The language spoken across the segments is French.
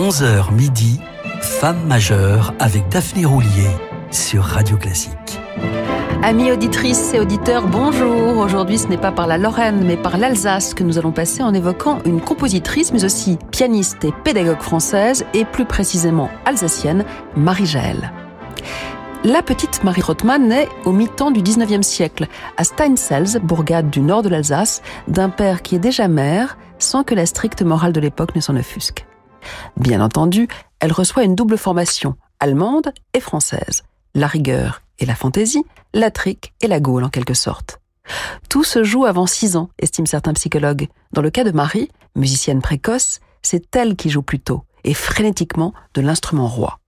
11h midi, Femme majeure avec Daphné Roulier sur Radio Classique. Amis auditrices et auditeurs, bonjour. Aujourd'hui, ce n'est pas par la Lorraine, mais par l'Alsace que nous allons passer en évoquant une compositrice, mais aussi pianiste et pédagogue française, et plus précisément alsacienne, Marie Jaël. La petite Marie Rothmann naît au mi-temps du 19e siècle, à Steinsels, bourgade du nord de l'Alsace, d'un père qui est déjà maire, sans que la stricte morale de l'époque ne s'en offusque. Bien entendu, elle reçoit une double formation, allemande et française. La rigueur et la fantaisie, la trique et la gaule en quelque sorte. Tout se joue avant six ans, estiment certains psychologues. Dans le cas de Marie, musicienne précoce, c'est elle qui joue plus tôt, et frénétiquement, de l'instrument roi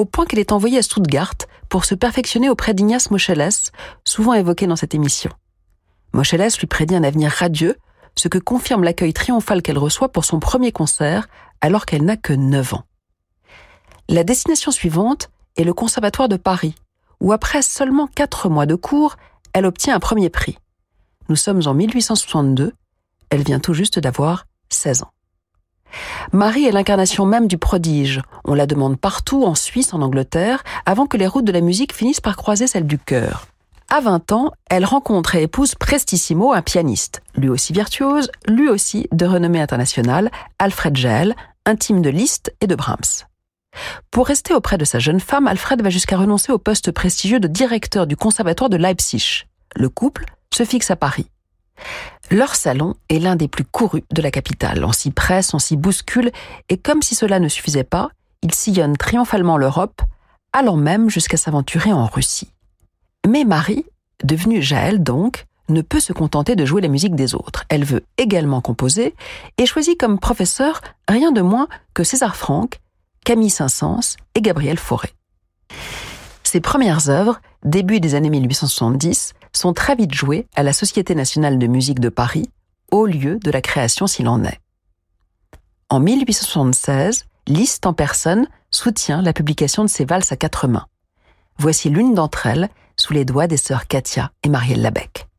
au point qu'elle est envoyée à Stuttgart pour se perfectionner auprès d'Ignace Moscheles, souvent évoqué dans cette émission. Moscheles lui prédit un avenir radieux, ce que confirme l'accueil triomphal qu'elle reçoit pour son premier concert, alors qu'elle n'a que 9 ans. La destination suivante est le Conservatoire de Paris, où après seulement 4 mois de cours, elle obtient un premier prix. Nous sommes en 1862, elle vient tout juste d'avoir 16 ans. Marie est l'incarnation même du prodige. On la demande partout, en Suisse, en Angleterre, avant que les routes de la musique finissent par croiser celles du cœur. À 20 ans, elle rencontre et épouse Prestissimo, un pianiste, lui aussi virtuose, lui aussi de renommée internationale, Alfred Gell, intime de Liszt et de Brahms. Pour rester auprès de sa jeune femme, Alfred va jusqu'à renoncer au poste prestigieux de directeur du conservatoire de Leipzig. Le couple se fixe à Paris. Leur salon est l'un des plus courus de la capitale. On s'y presse, on s'y bouscule, et comme si cela ne suffisait pas, ils sillonnent triomphalement l'Europe, allant même jusqu'à s'aventurer en Russie. Mais Marie, devenue Jaël donc, ne peut se contenter de jouer la musique des autres. Elle veut également composer et choisit comme professeur rien de moins que César Franck, Camille Saint-Saëns et Gabriel Fauré. Ses premières œuvres, début des années 1870, sont très vite joués à la Société nationale de musique de Paris, au lieu de la création s'il en est. En 1876, Liszt en personne soutient la publication de ses valses à quatre mains. Voici l'une d'entre elles sous les doigts des sœurs Katia et Marielle Labec.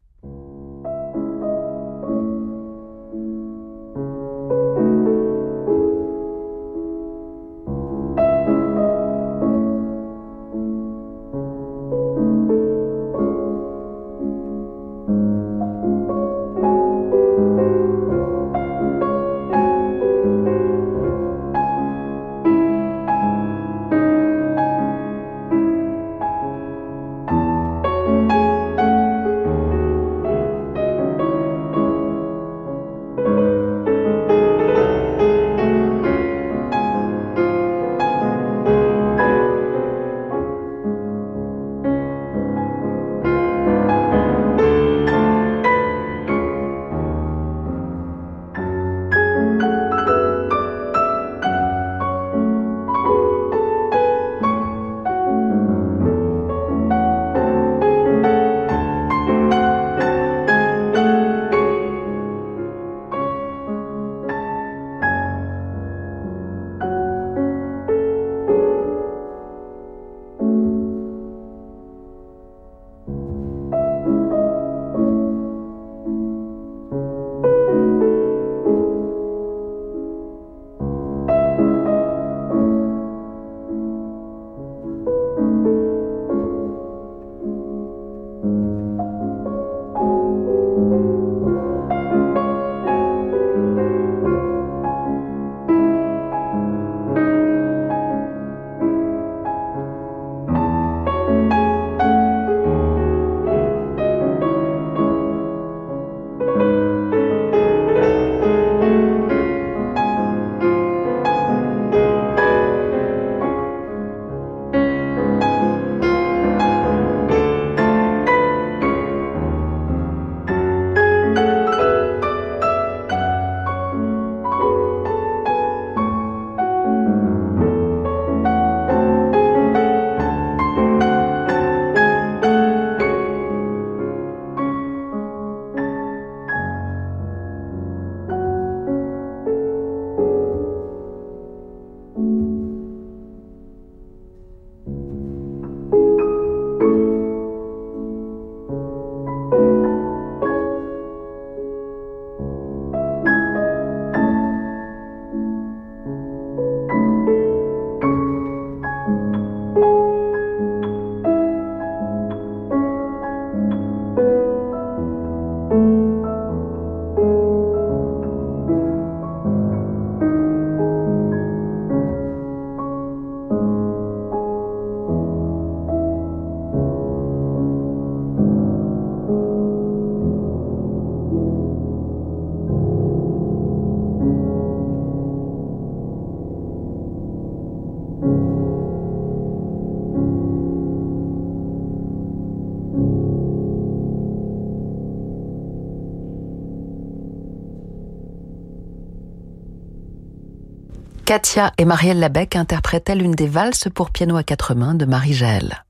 Katia et Marielle Labec interprétaient l'une des valses pour piano à quatre mains de Marie Gel.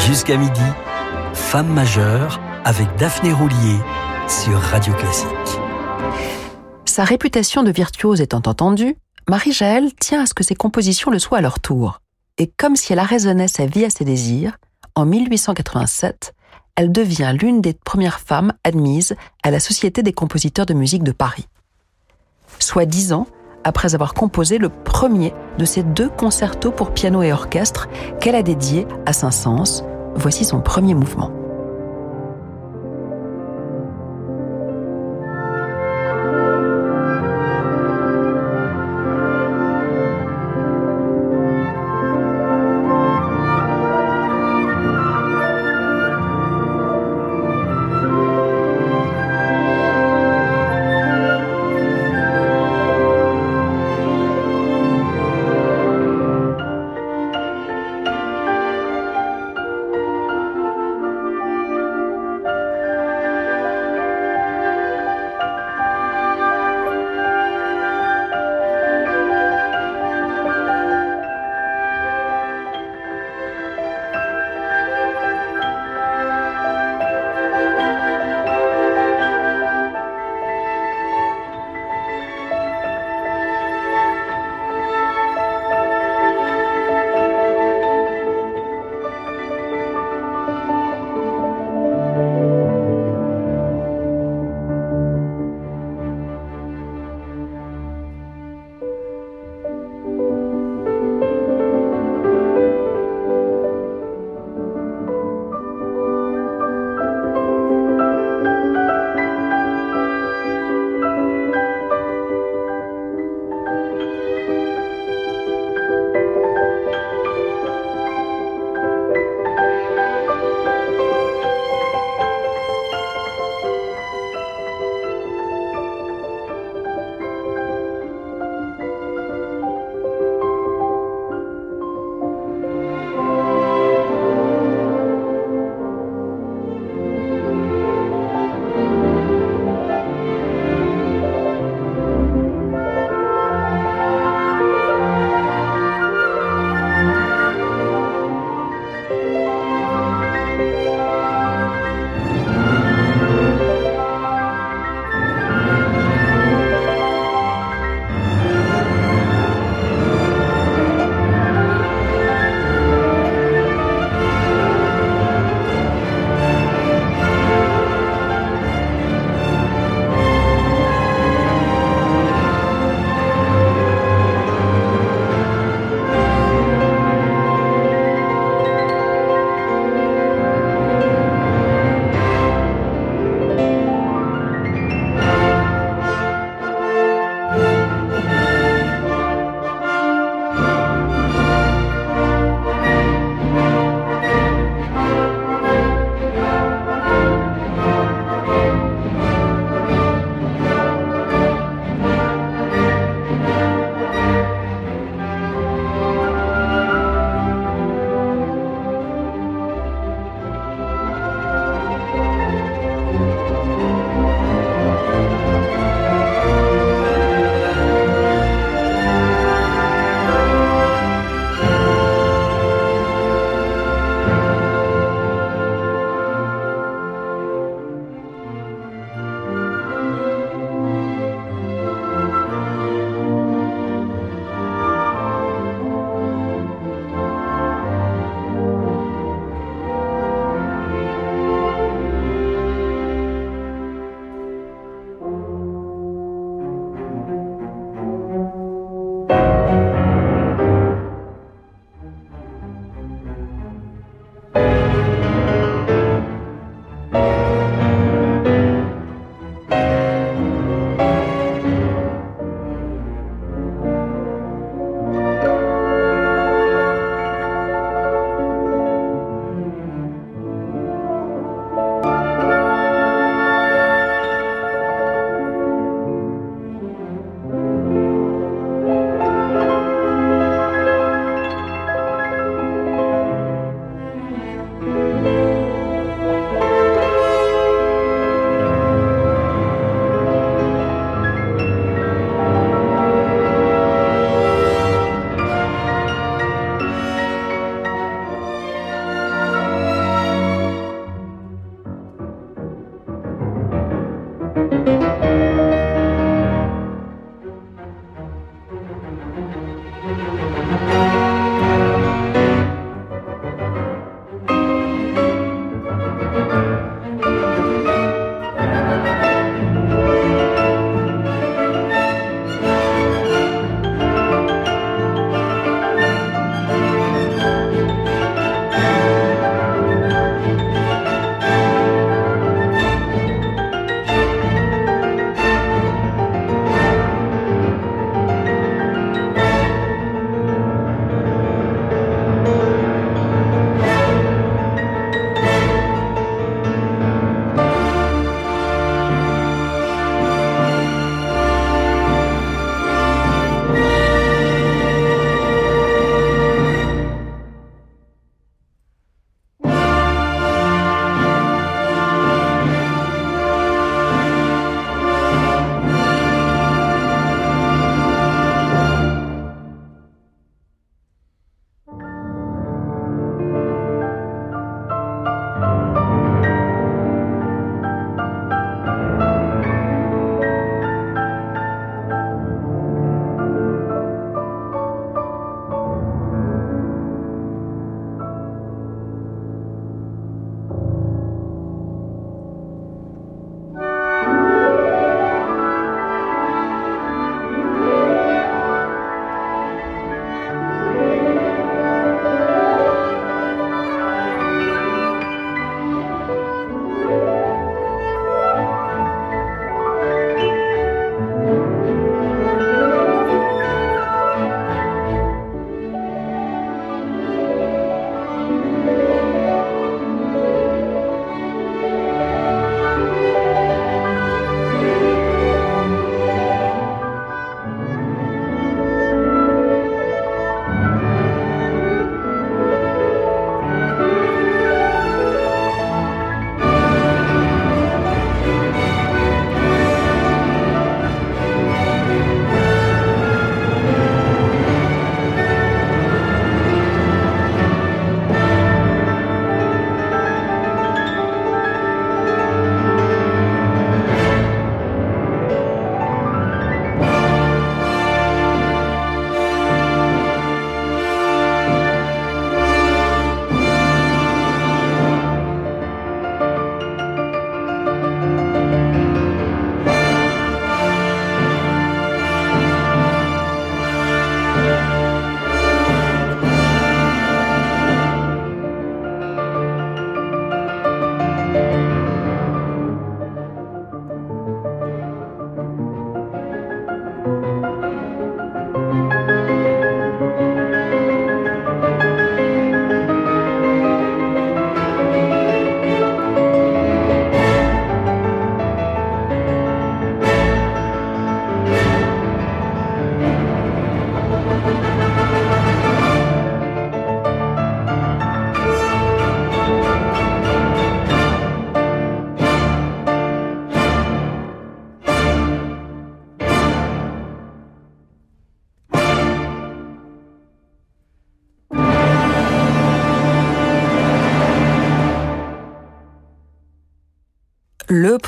Jusqu'à midi, Femme majeure avec Daphné Roulier sur Radio Classique. Sa réputation de virtuose étant entendue, Marie-Jaël tient à ce que ses compositions le soient à leur tour. Et comme si elle arraisonnait sa vie à ses désirs, en 1887, elle devient l'une des premières femmes admises à la Société des compositeurs de musique de Paris. Soit dix ans après avoir composé le premier de ces deux concertos pour piano et orchestre qu'elle a dédiés à Saint-Saëns. Voici son premier mouvement.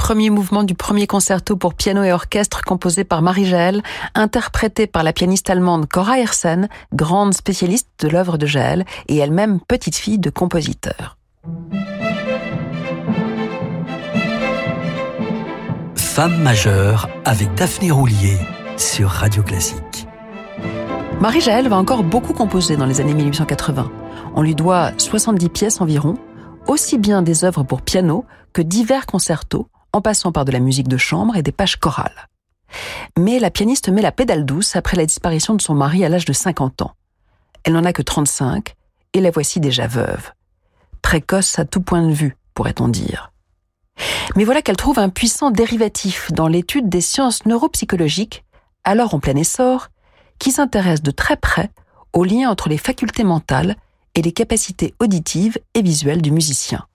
Premier mouvement du premier concerto pour piano et orchestre composé par Marie-Jaël, interprété par la pianiste allemande Cora Hersen, grande spécialiste de l'œuvre de Jaël et elle-même petite fille de compositeur. Femme majeure avec Daphné Roulier sur Radio Classique. Marie-Jaël va encore beaucoup composer dans les années 1880. On lui doit 70 pièces environ, aussi bien des œuvres pour piano que divers concertos, en passant par de la musique de chambre et des pages chorales. Mais la pianiste met la pédale douce après la disparition de son mari à l'âge de 50 ans. Elle n'en a que 35 et la voici déjà veuve. Précoce à tout point de vue, pourrait-on dire. Mais voilà qu'elle trouve un puissant dérivatif dans l'étude des sciences neuropsychologiques, alors en plein essor, qui s'intéresse de très près au lien entre les facultés mentales et les capacités auditives et visuelles du musicien.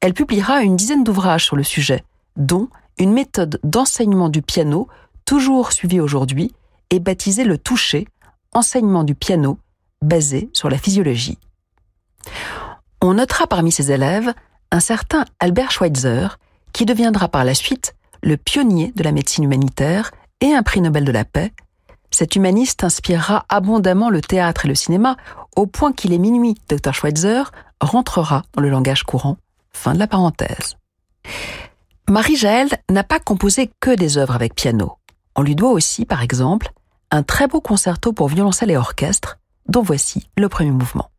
Elle publiera une dizaine d'ouvrages sur le sujet, dont une méthode d'enseignement du piano, toujours suivie aujourd'hui, est baptisée le toucher, enseignement du piano, basé sur la physiologie. On notera parmi ses élèves un certain Albert Schweitzer, qui deviendra par la suite le pionnier de la médecine humanitaire et un prix Nobel de la paix. Cet humaniste inspirera abondamment le théâtre et le cinéma, au point qu'il est minuit, Dr. Schweitzer rentrera dans le langage courant. Fin de la parenthèse. Marie-Jaël n'a pas composé que des œuvres avec piano. On lui doit aussi, par exemple, un très beau concerto pour violoncelle et orchestre, dont voici le premier mouvement.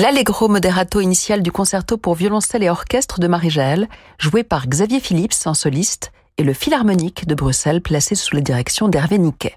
L'allegro moderato initial du concerto pour violoncelle et orchestre de Marie-Jaël, joué par Xavier Phillips en soliste, et le Philharmonique de Bruxelles placé sous la direction d'Hervé Niquet.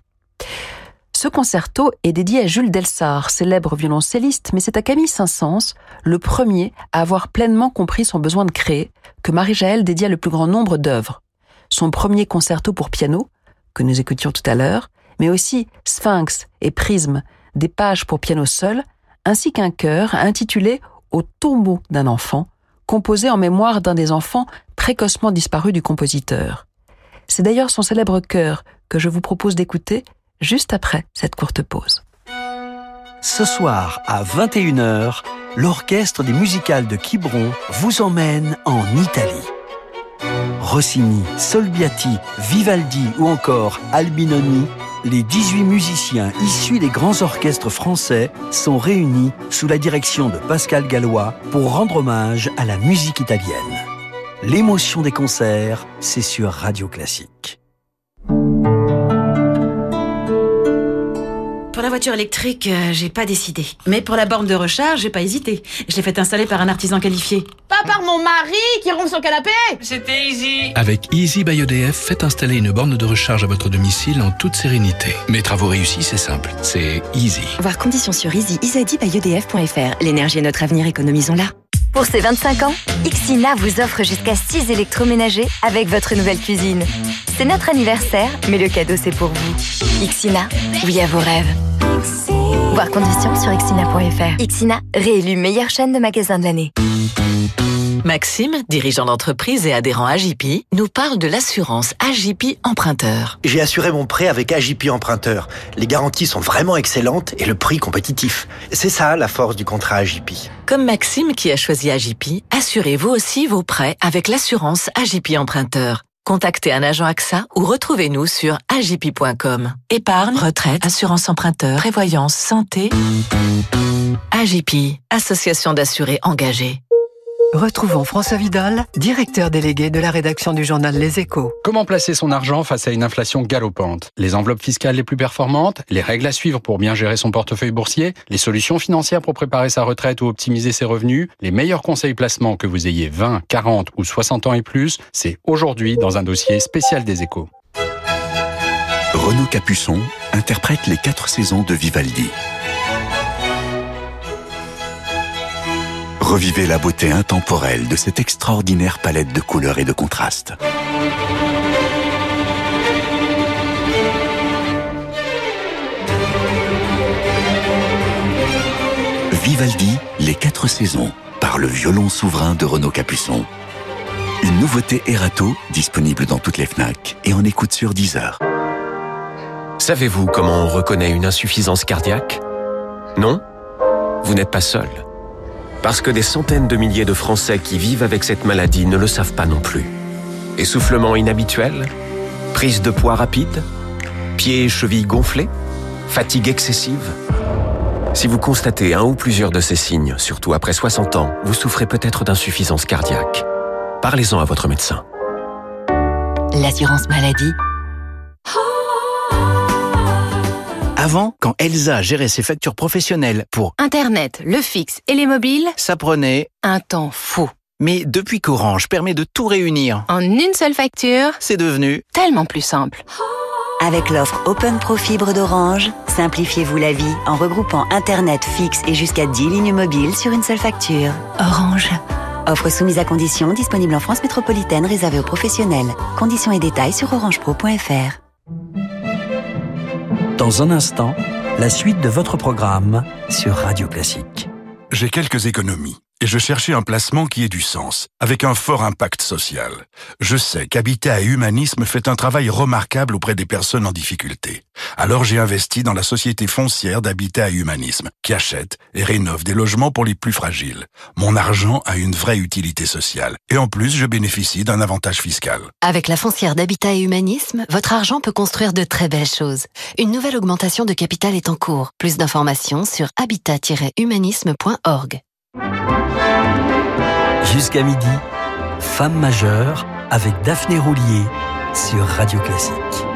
Ce concerto est dédié à Jules Delsart, célèbre violoncelliste, mais c'est à Camille Saint-Saëns, le premier à avoir pleinement compris son besoin de créer, que Marie-Jaël dédia le plus grand nombre d'œuvres. Son premier concerto pour piano, que nous écoutions tout à l'heure, mais aussi Sphinx et Prisme, des pages pour piano seul, ainsi qu'un chœur intitulé Au tombeau d'un enfant, composé en mémoire d'un des enfants précocement disparus du compositeur. C'est d'ailleurs son célèbre chœur que je vous propose d'écouter juste après cette courte pause. Ce soir à 21h, l'orchestre des musicales de Quiberon vous emmène en Italie. Rossini, Solbiati, Vivaldi ou encore Albinoni les 18 musiciens issus des grands orchestres français sont réunis sous la direction de Pascal Gallois pour rendre hommage à la musique italienne. L'émotion des concerts, c'est sur Radio Classique. Pour la voiture électrique, euh, j'ai pas décidé. Mais pour la borne de recharge, j'ai pas hésité. Je l'ai fait installer par un artisan qualifié. Pas par mon mari qui ronfle son canapé C'était Easy Avec Easy by EDF, faites installer une borne de recharge à votre domicile en toute sérénité. Mes travaux réussis, c'est simple. C'est Easy. Voir conditions sur easy, easybyedf.fr. L'énergie est notre avenir, économisons-la. Pour ses 25 ans, Ixina vous offre jusqu'à 6 électroménagers avec votre nouvelle cuisine. C'est notre anniversaire, mais le cadeau c'est pour vous. Ixina, oui à vos rêves. Voir conditions sur ixina.fr. Ixina, réélu meilleure chaîne de magasins de l'année. Maxime, dirigeant d'entreprise et adhérent AJP, nous parle de l'assurance AJP Emprunteur. J'ai assuré mon prêt avec AJP Emprunteur. Les garanties sont vraiment excellentes et le prix compétitif. C'est ça la force du contrat AJP. Comme Maxime qui a choisi AJP, assurez-vous aussi vos prêts avec l'assurance AJP Emprunteur. Contactez un agent AXA ou retrouvez-nous sur agip.com. Épargne, retraite, assurance emprunteur, prévoyance, santé. AJP, association d'assurés engagés. Retrouvons François Vidal, directeur délégué de la rédaction du journal Les Échos. Comment placer son argent face à une inflation galopante? Les enveloppes fiscales les plus performantes, les règles à suivre pour bien gérer son portefeuille boursier, les solutions financières pour préparer sa retraite ou optimiser ses revenus, les meilleurs conseils placement que vous ayez 20, 40 ou 60 ans et plus, c'est aujourd'hui dans un dossier spécial des Échos. Renaud Capuçon interprète les quatre saisons de Vivaldi. Revivez la beauté intemporelle de cette extraordinaire palette de couleurs et de contrastes. Vivaldi, les quatre saisons, par le violon souverain de Renaud Capuçon. Une nouveauté Erato, disponible dans toutes les FNAC et en écoute sur 10 heures. Savez-vous comment on reconnaît une insuffisance cardiaque? Non? Vous n'êtes pas seul. Parce que des centaines de milliers de Français qui vivent avec cette maladie ne le savent pas non plus. Essoufflement inhabituel Prise de poids rapide Pieds et chevilles gonflés Fatigue excessive Si vous constatez un ou plusieurs de ces signes, surtout après 60 ans, vous souffrez peut-être d'insuffisance cardiaque. Parlez-en à votre médecin. L'assurance maladie. Avant, quand Elsa gérait ses factures professionnelles pour Internet, le fixe et les mobiles, ça prenait un temps fou. Mais depuis qu'Orange permet de tout réunir en une seule facture, c'est devenu tellement plus simple. Avec l'offre Open Pro Fibre d'Orange, simplifiez-vous la vie en regroupant Internet fixe et jusqu'à 10 lignes mobiles sur une seule facture. Orange. Offre soumise à conditions, disponible en France métropolitaine, réservée aux professionnels. Conditions et détails sur orangepro.fr. Dans un instant, la suite de votre programme sur Radio Classique. J'ai quelques économies et je cherchais un placement qui ait du sens, avec un fort impact social. Je sais qu'Habitat et Humanisme fait un travail remarquable auprès des personnes en difficulté. Alors j'ai investi dans la société foncière d'Habitat et Humanisme, qui achète et rénove des logements pour les plus fragiles. Mon argent a une vraie utilité sociale, et en plus je bénéficie d'un avantage fiscal. Avec la foncière d'Habitat et Humanisme, votre argent peut construire de très belles choses. Une nouvelle augmentation de capital est en cours. Plus d'informations sur habitat-humanisme.org. Jusqu'à midi, Femme majeure avec Daphné Roulier sur Radio Classique.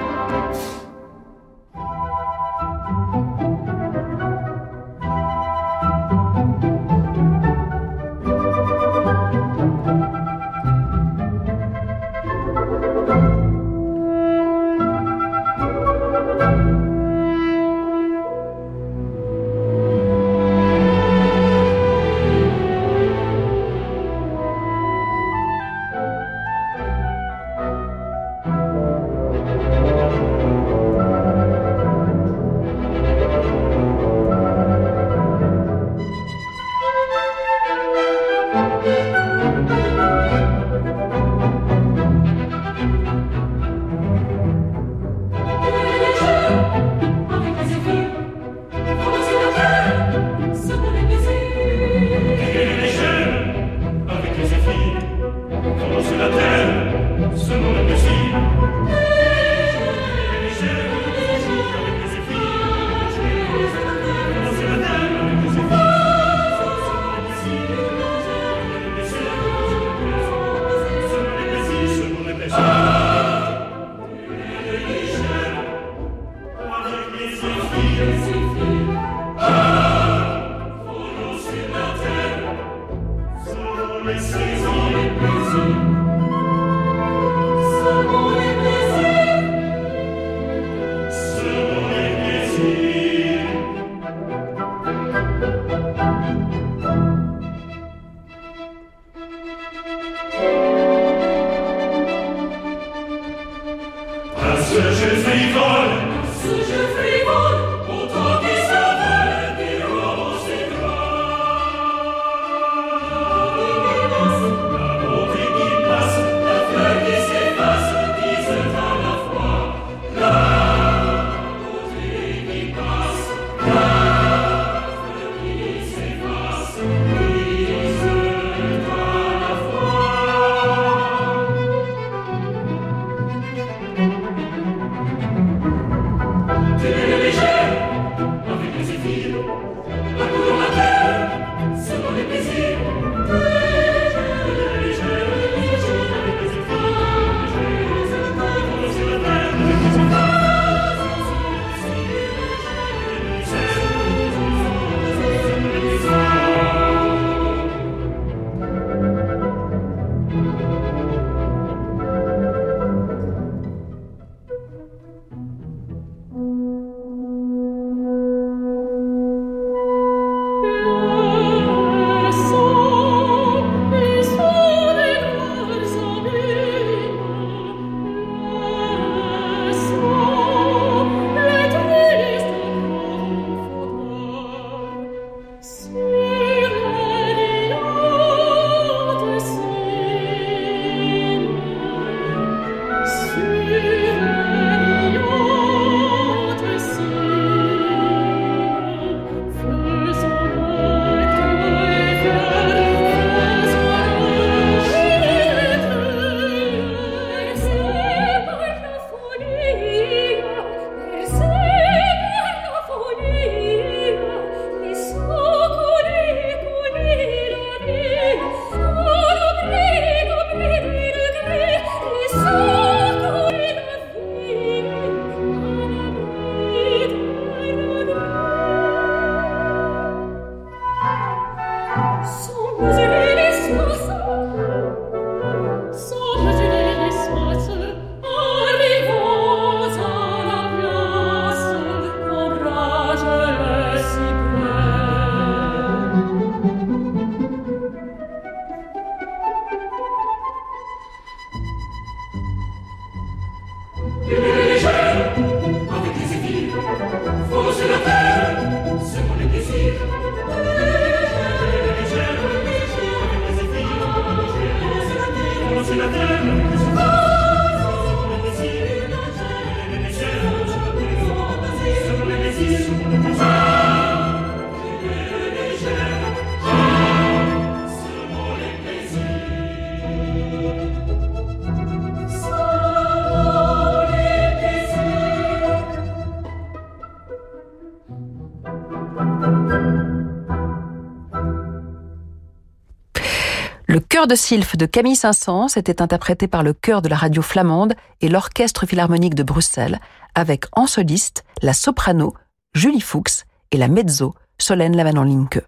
De sylphe de Camille Saint-Saëns était interprété par le chœur de la radio flamande et l'orchestre philharmonique de Bruxelles, avec en soliste la soprano Julie Fuchs et la mezzo Solène Lavanon-Linke.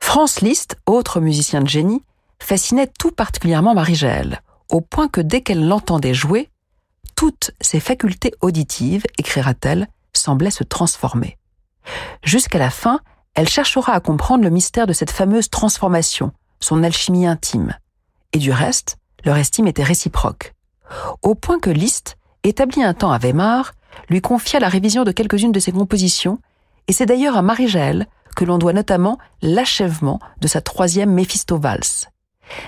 Franz Liszt, autre musicien de génie, fascinait tout particulièrement Marie-Jaël, au point que dès qu'elle l'entendait jouer, toutes ses facultés auditives, écrira-t-elle, semblaient se transformer. Jusqu'à la fin, elle cherchera à comprendre le mystère de cette fameuse transformation, son alchimie intime. Et du reste, leur estime était réciproque. Au point que Liszt, établi un temps à Weimar, lui confia la révision de quelques-unes de ses compositions, et c'est d'ailleurs à Marie-Jaël que l'on doit notamment l'achèvement de sa troisième Méphisto-Valse.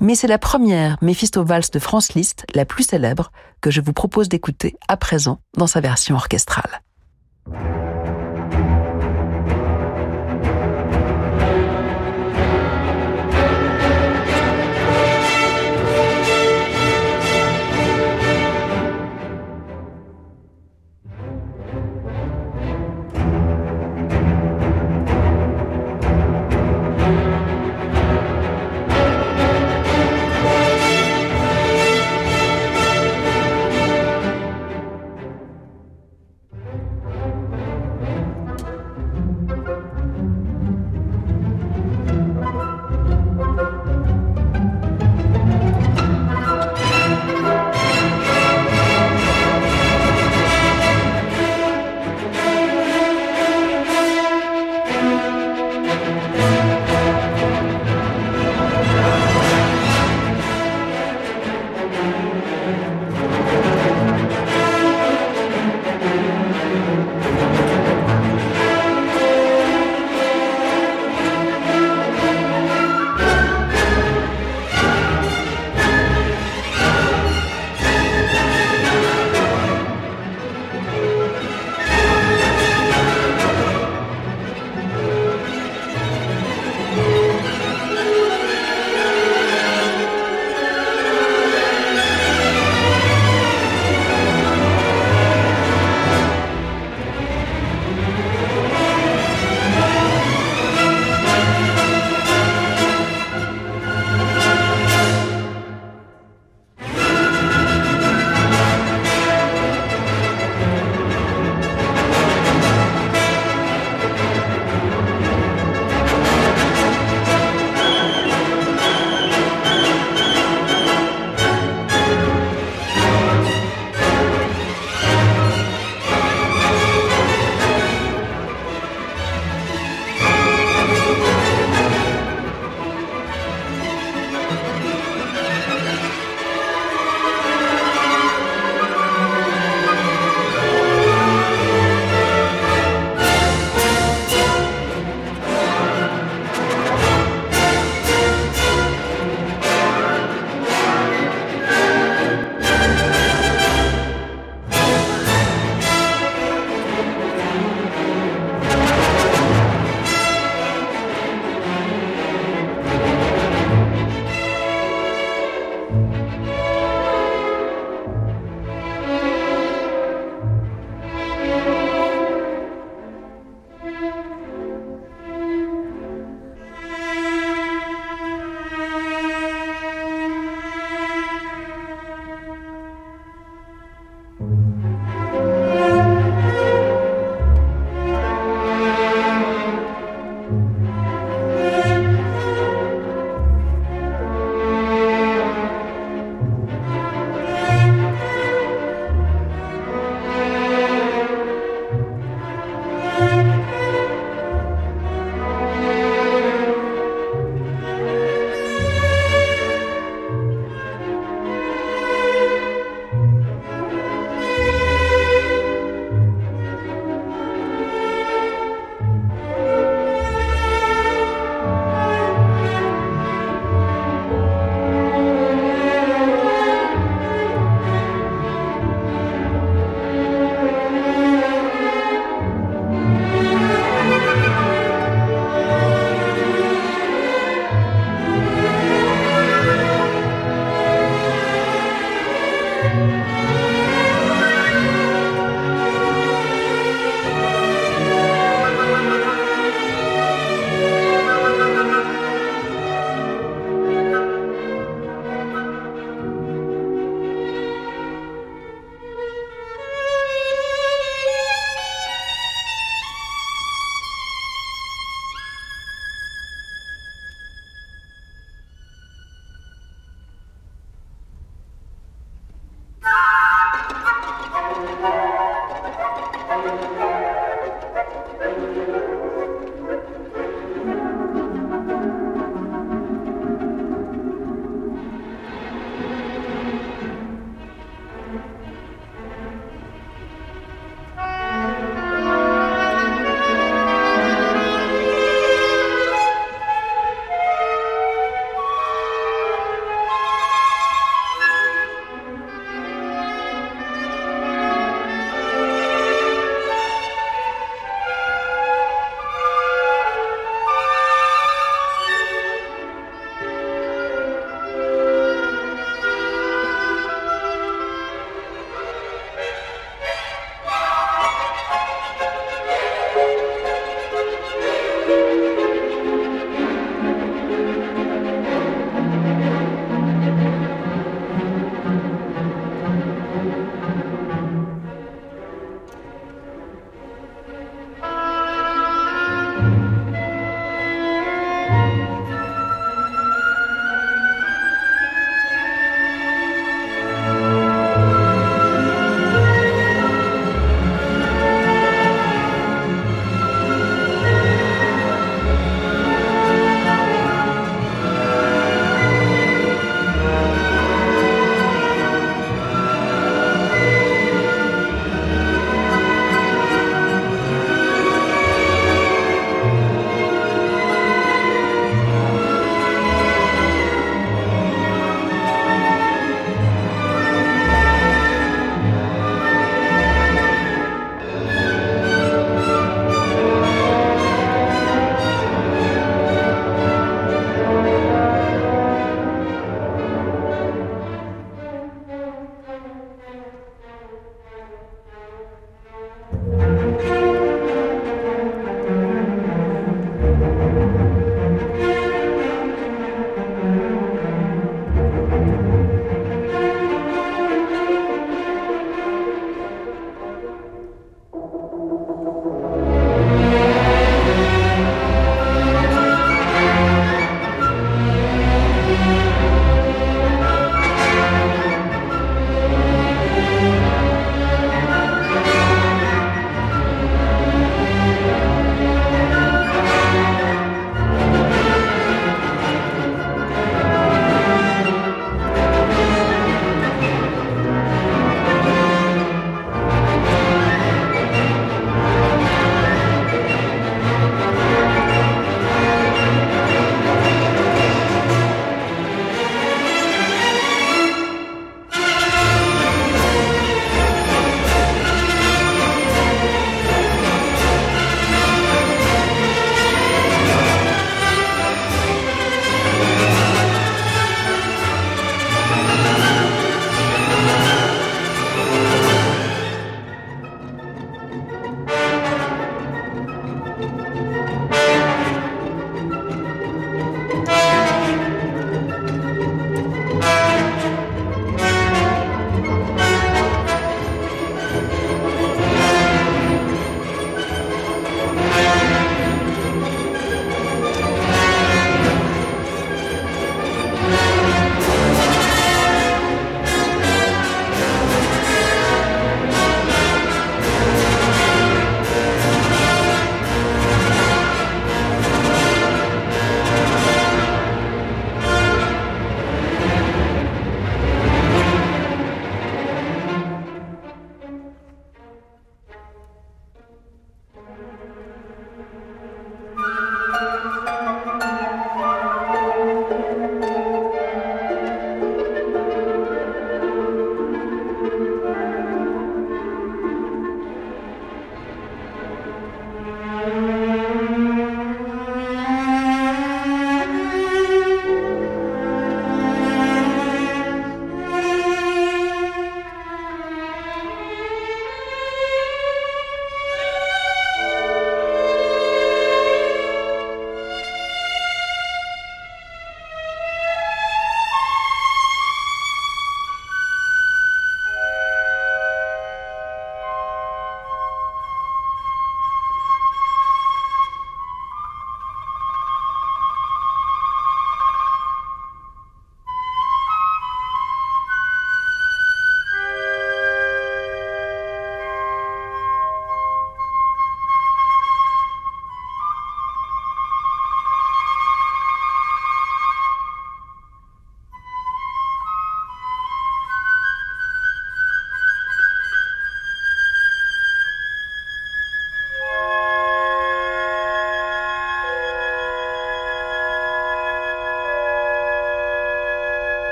Mais c'est la première Méphisto-Valse de Franz Liszt, la plus célèbre, que je vous propose d'écouter à présent dans sa version orchestrale.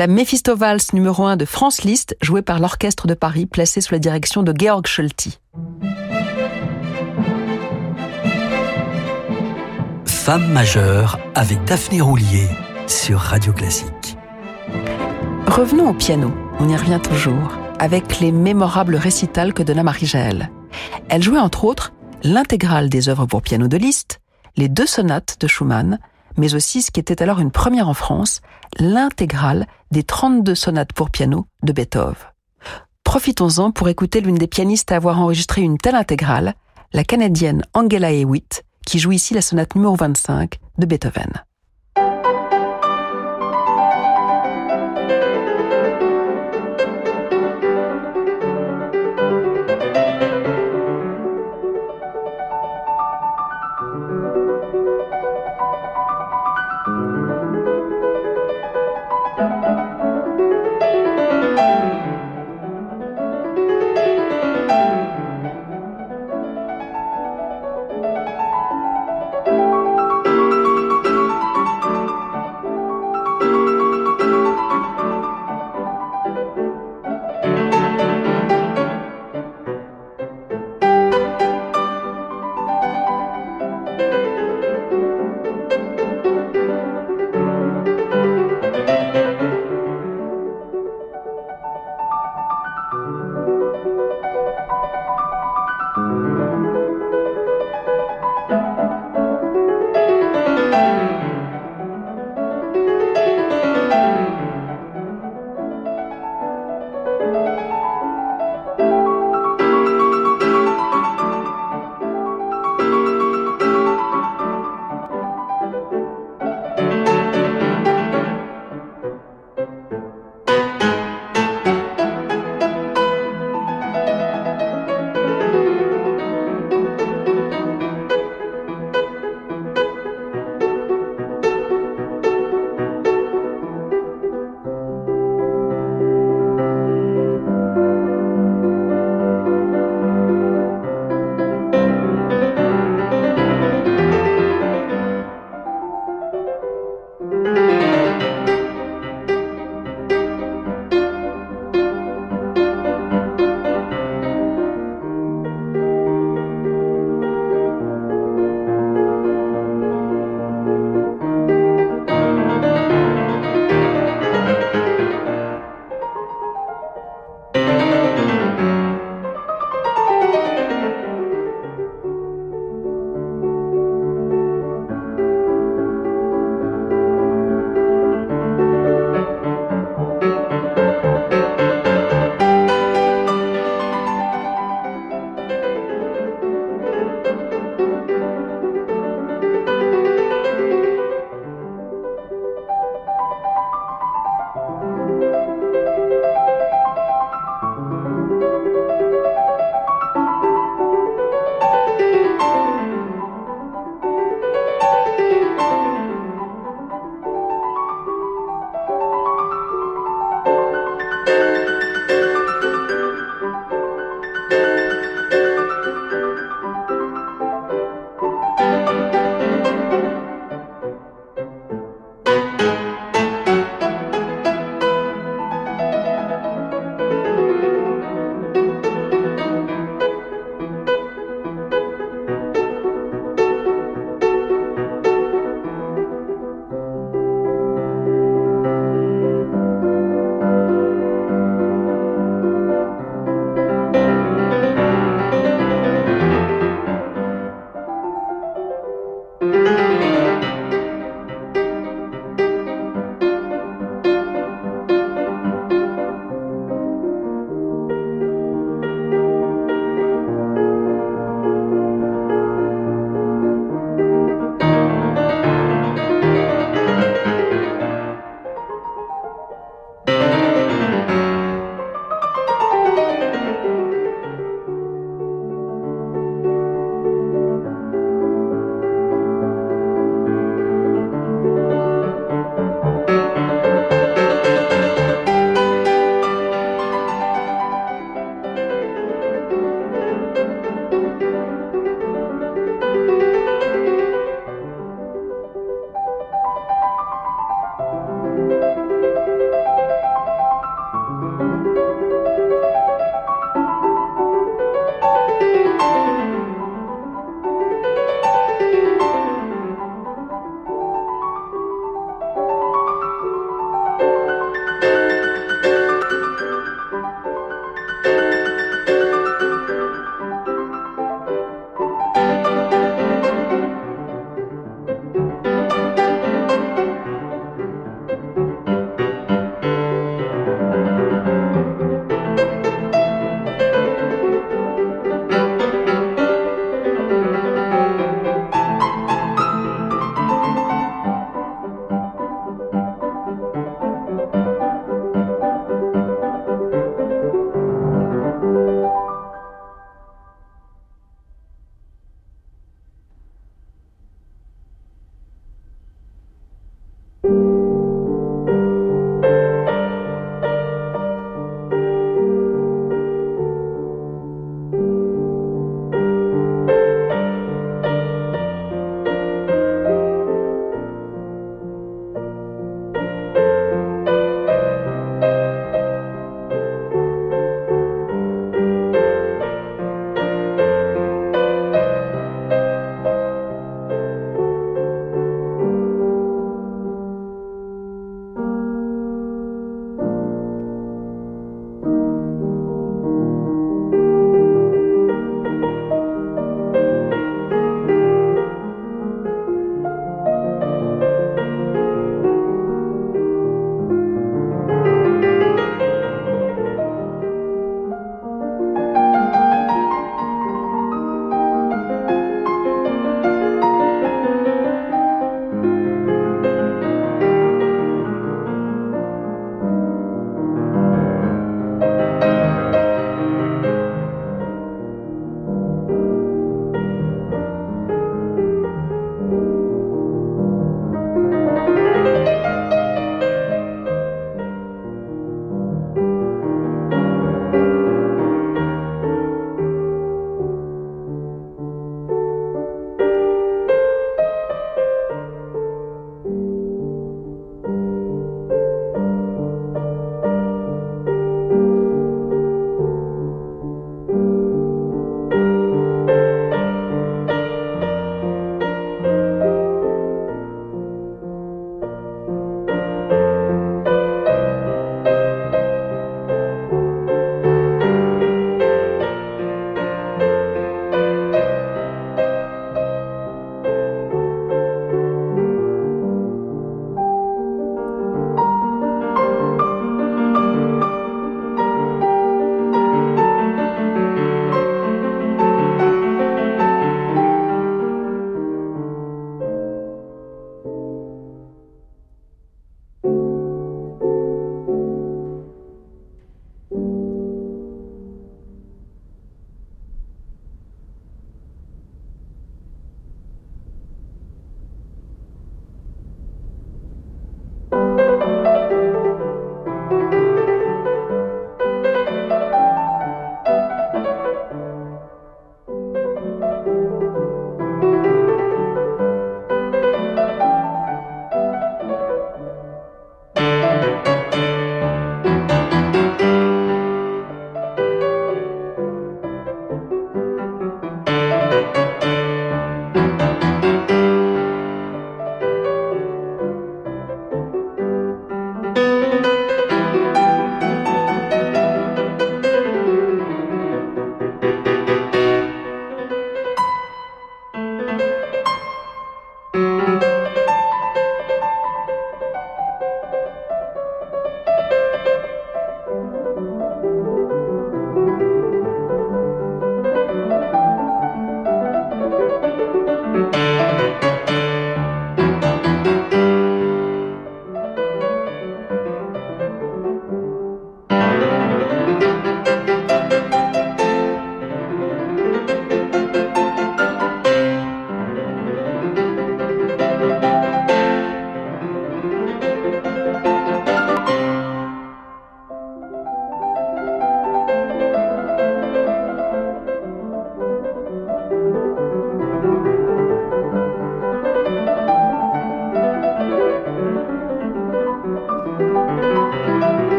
La Mephisto Valse numéro 1 de France Liszt, jouée par l'Orchestre de Paris, placé sous la direction de Georg Scholti. Femme majeure avec Daphné Roulier sur Radio Classique. Revenons au piano, on y revient toujours, avec les mémorables récitals que donna Marie-Jaël. Elle jouait entre autres l'intégrale des œuvres pour piano de Liszt, les deux sonates de Schumann, mais aussi ce qui était alors une première en France, l'intégrale des 32 sonates pour piano de Beethoven. Profitons-en pour écouter l'une des pianistes à avoir enregistré une telle intégrale, la canadienne Angela Hewitt, qui joue ici la sonate numéro 25 de Beethoven.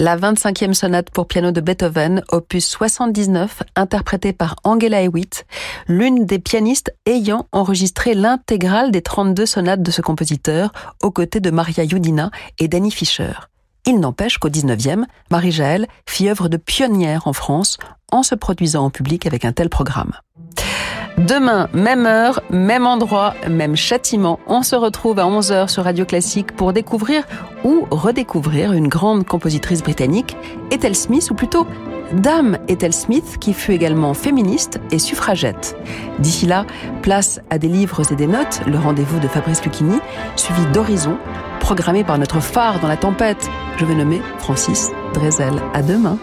La 25e sonate pour piano de Beethoven, opus 79, interprétée par Angela Hewitt, l'une des pianistes ayant enregistré l'intégrale des 32 sonates de ce compositeur, aux côtés de Maria Yudina et Danny Fischer. Il n'empêche qu'au 19e, Marie-Jaël fit œuvre de pionnière en France en se produisant en public avec un tel programme. Demain, même heure, même endroit, même châtiment, on se retrouve à 11h sur Radio Classique pour découvrir ou redécouvrir une grande compositrice britannique, Ethel Smith, ou plutôt Dame Ethel Smith, qui fut également féministe et suffragette. D'ici là, place à des livres et des notes, le rendez-vous de Fabrice Lucchini, suivi d'Horizon, programmé par notre phare dans la tempête. Je vais nommer Francis Drezel. À demain.